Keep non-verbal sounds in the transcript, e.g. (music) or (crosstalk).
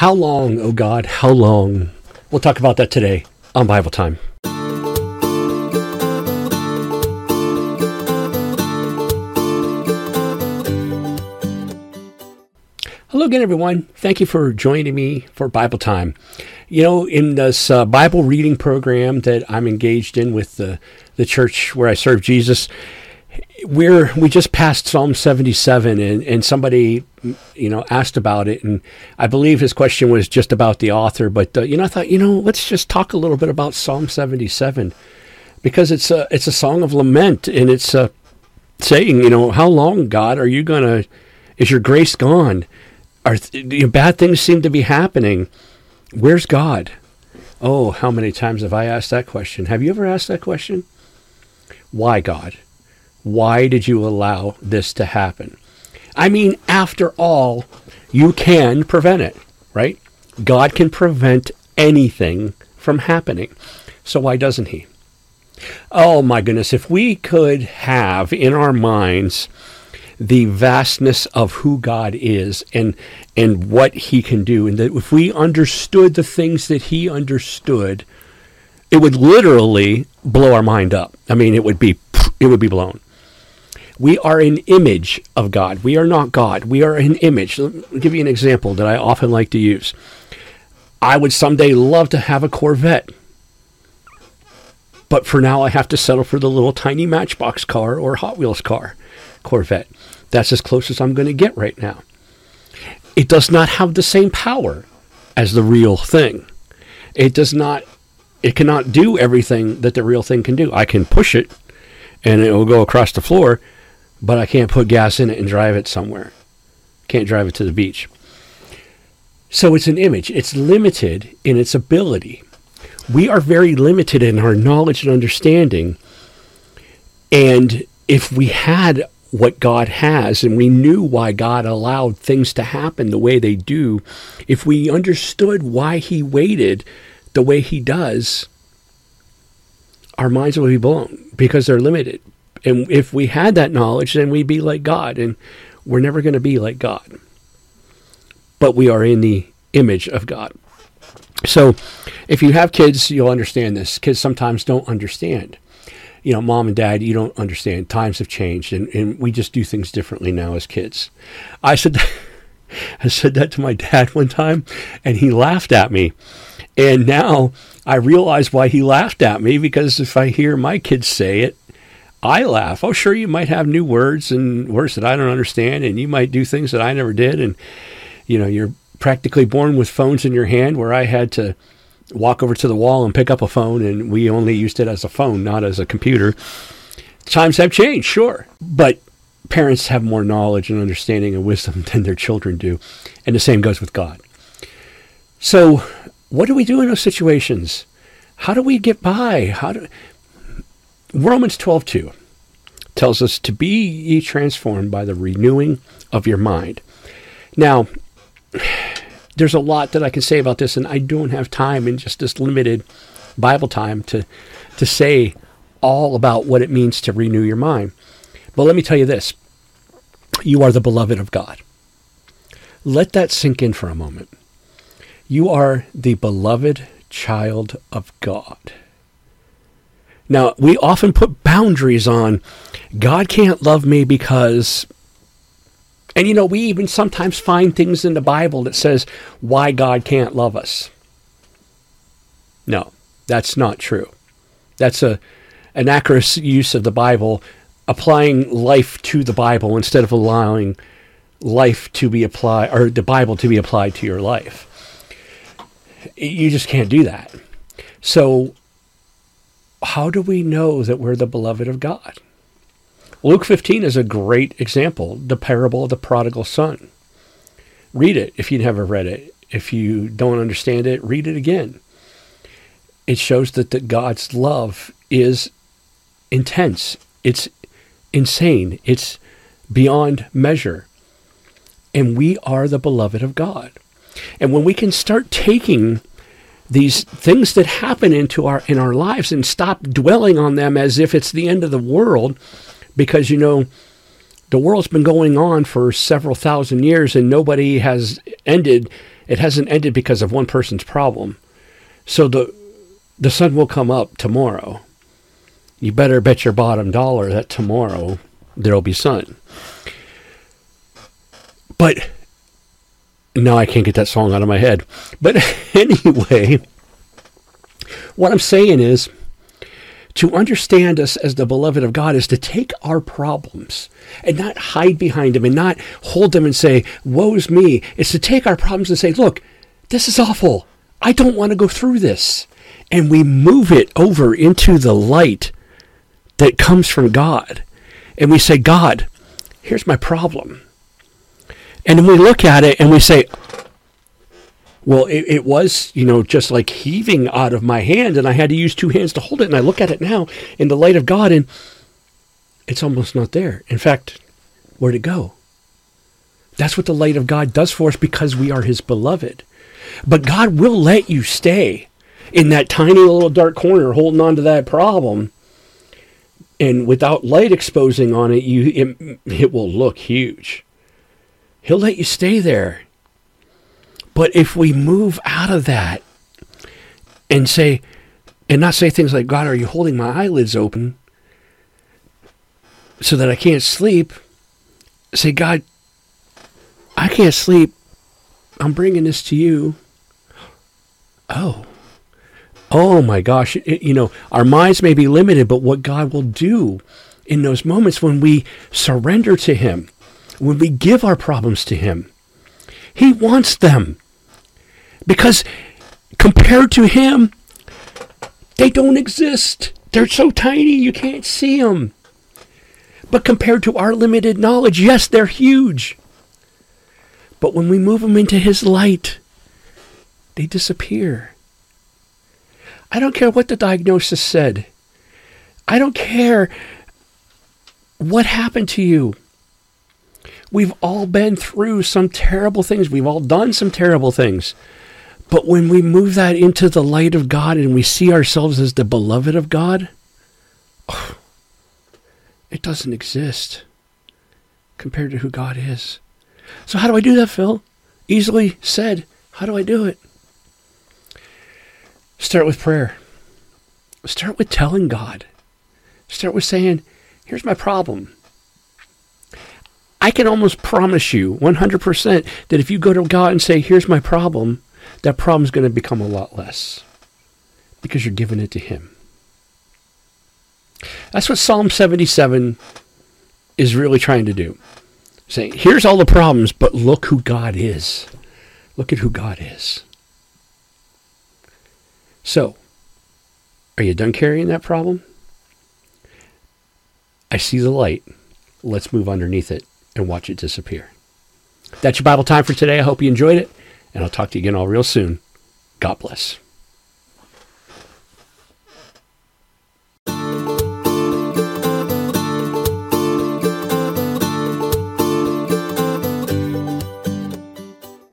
How long, oh God, how long? We'll talk about that today on Bible Time. Hello again, everyone. Thank you for joining me for Bible Time. You know, in this uh, Bible reading program that I'm engaged in with the, the church where I serve Jesus, we're we just passed Psalm 77, and, and somebody you know asked about it, and I believe his question was just about the author. But uh, you know, I thought you know let's just talk a little bit about Psalm 77 because it's a it's a song of lament, and it's uh, saying you know how long God are you gonna is your grace gone? Are th- bad things seem to be happening? Where's God? Oh, how many times have I asked that question? Have you ever asked that question? Why God? Why did you allow this to happen? I mean, after all, you can prevent it, right? God can prevent anything from happening. So why doesn't He? Oh my goodness, if we could have in our minds the vastness of who God is and and what he can do and that if we understood the things that he understood it would literally blow our mind up. I mean it would be it would be blown. We are an image of God. We are not God. We are an image. Let me give you an example that I often like to use. I would someday love to have a Corvette. But for now, I have to settle for the little tiny Matchbox car or Hot Wheels car, Corvette. That's as close as I'm going to get right now. It does not have the same power as the real thing. It does not, it cannot do everything that the real thing can do. I can push it and it will go across the floor, but I can't put gas in it and drive it somewhere. Can't drive it to the beach. So it's an image. It's limited in its ability. We are very limited in our knowledge and understanding. And if we had what God has and we knew why God allowed things to happen the way they do, if we understood why He waited the way He does, our minds would be blown because they're limited. And if we had that knowledge, then we'd be like God, and we're never going to be like God. But we are in the image of God. So if you have kids, you'll understand this. Kids sometimes don't understand you know, mom and dad, you don't understand. Times have changed, and, and we just do things differently now as kids. I said, (laughs) I said that to my dad one time, and he laughed at me. And now I realize why he laughed at me because if I hear my kids say it, I laugh. Oh, sure, you might have new words and words that I don't understand, and you might do things that I never did, and you know, you're practically born with phones in your hand, where I had to walk over to the wall and pick up a phone, and we only used it as a phone, not as a computer. Times have changed, sure, but parents have more knowledge and understanding and wisdom (laughs) than their children do, and the same goes with God. So, what do we do in those situations? How do we get by? How do Romans 12:2 tells us to be ye transformed by the renewing of your mind. Now, there's a lot that I can say about this, and I don't have time in just this limited Bible time to to say all about what it means to renew your mind. But let me tell you this: you are the beloved of God. Let that sink in for a moment. You are the beloved child of God. Now, we often put boundaries on God can't love me because and you know, we even sometimes find things in the Bible that says why God can't love us. No, that's not true. That's a an accurate use of the Bible, applying life to the Bible instead of allowing life to be applied or the Bible to be applied to your life. You just can't do that. So how do we know that we're the beloved of God? Luke 15 is a great example, the parable of the prodigal son. Read it if you've never read it. If you don't understand it, read it again. It shows that the God's love is intense. It's insane. It's beyond measure. And we are the beloved of God. And when we can start taking these things that happen into our in our lives and stop dwelling on them as if it's the end of the world because you know the world's been going on for several thousand years and nobody has ended It hasn't ended because of one person's problem. So the the sun will come up tomorrow. You better bet your bottom dollar that tomorrow there'll be sun. But now I can't get that song out of my head. But (laughs) anyway, what I'm saying is to understand us as the beloved of God is to take our problems and not hide behind them and not hold them and say, Woe's me. It's to take our problems and say, Look, this is awful. I don't want to go through this. And we move it over into the light that comes from God. And we say, God, here's my problem. And we look at it and we say, well, it, it, was, you know, just like heaving out of my hand, and I had to use two hands to hold it. And I look at it now in the light of God, and it's almost not there. In fact, where'd it go? That's what the light of God does for us because we are His beloved. But God will let you stay in that tiny little dark corner holding on to that problem. And without light exposing on it, you it, it will look huge. He'll let you stay there but if we move out of that and say, and not say things like, God, are you holding my eyelids open so that I can't sleep? Say, God, I can't sleep. I'm bringing this to you. Oh, oh my gosh. It, you know, our minds may be limited, but what God will do in those moments when we surrender to Him, when we give our problems to Him, He wants them. Because compared to him, they don't exist. They're so tiny you can't see them. But compared to our limited knowledge, yes, they're huge. But when we move them into his light, they disappear. I don't care what the diagnosis said. I don't care what happened to you. We've all been through some terrible things. We've all done some terrible things. But when we move that into the light of God and we see ourselves as the beloved of God, oh, it doesn't exist compared to who God is. So, how do I do that, Phil? Easily said. How do I do it? Start with prayer. Start with telling God. Start with saying, Here's my problem. I can almost promise you 100% that if you go to God and say, Here's my problem, that problem's going to become a lot less because you're giving it to Him. That's what Psalm 77 is really trying to do. Saying, here's all the problems, but look who God is. Look at who God is. So, are you done carrying that problem? I see the light. Let's move underneath it and watch it disappear. That's your Bible time for today. I hope you enjoyed it and I'll talk to you again all real soon. God bless.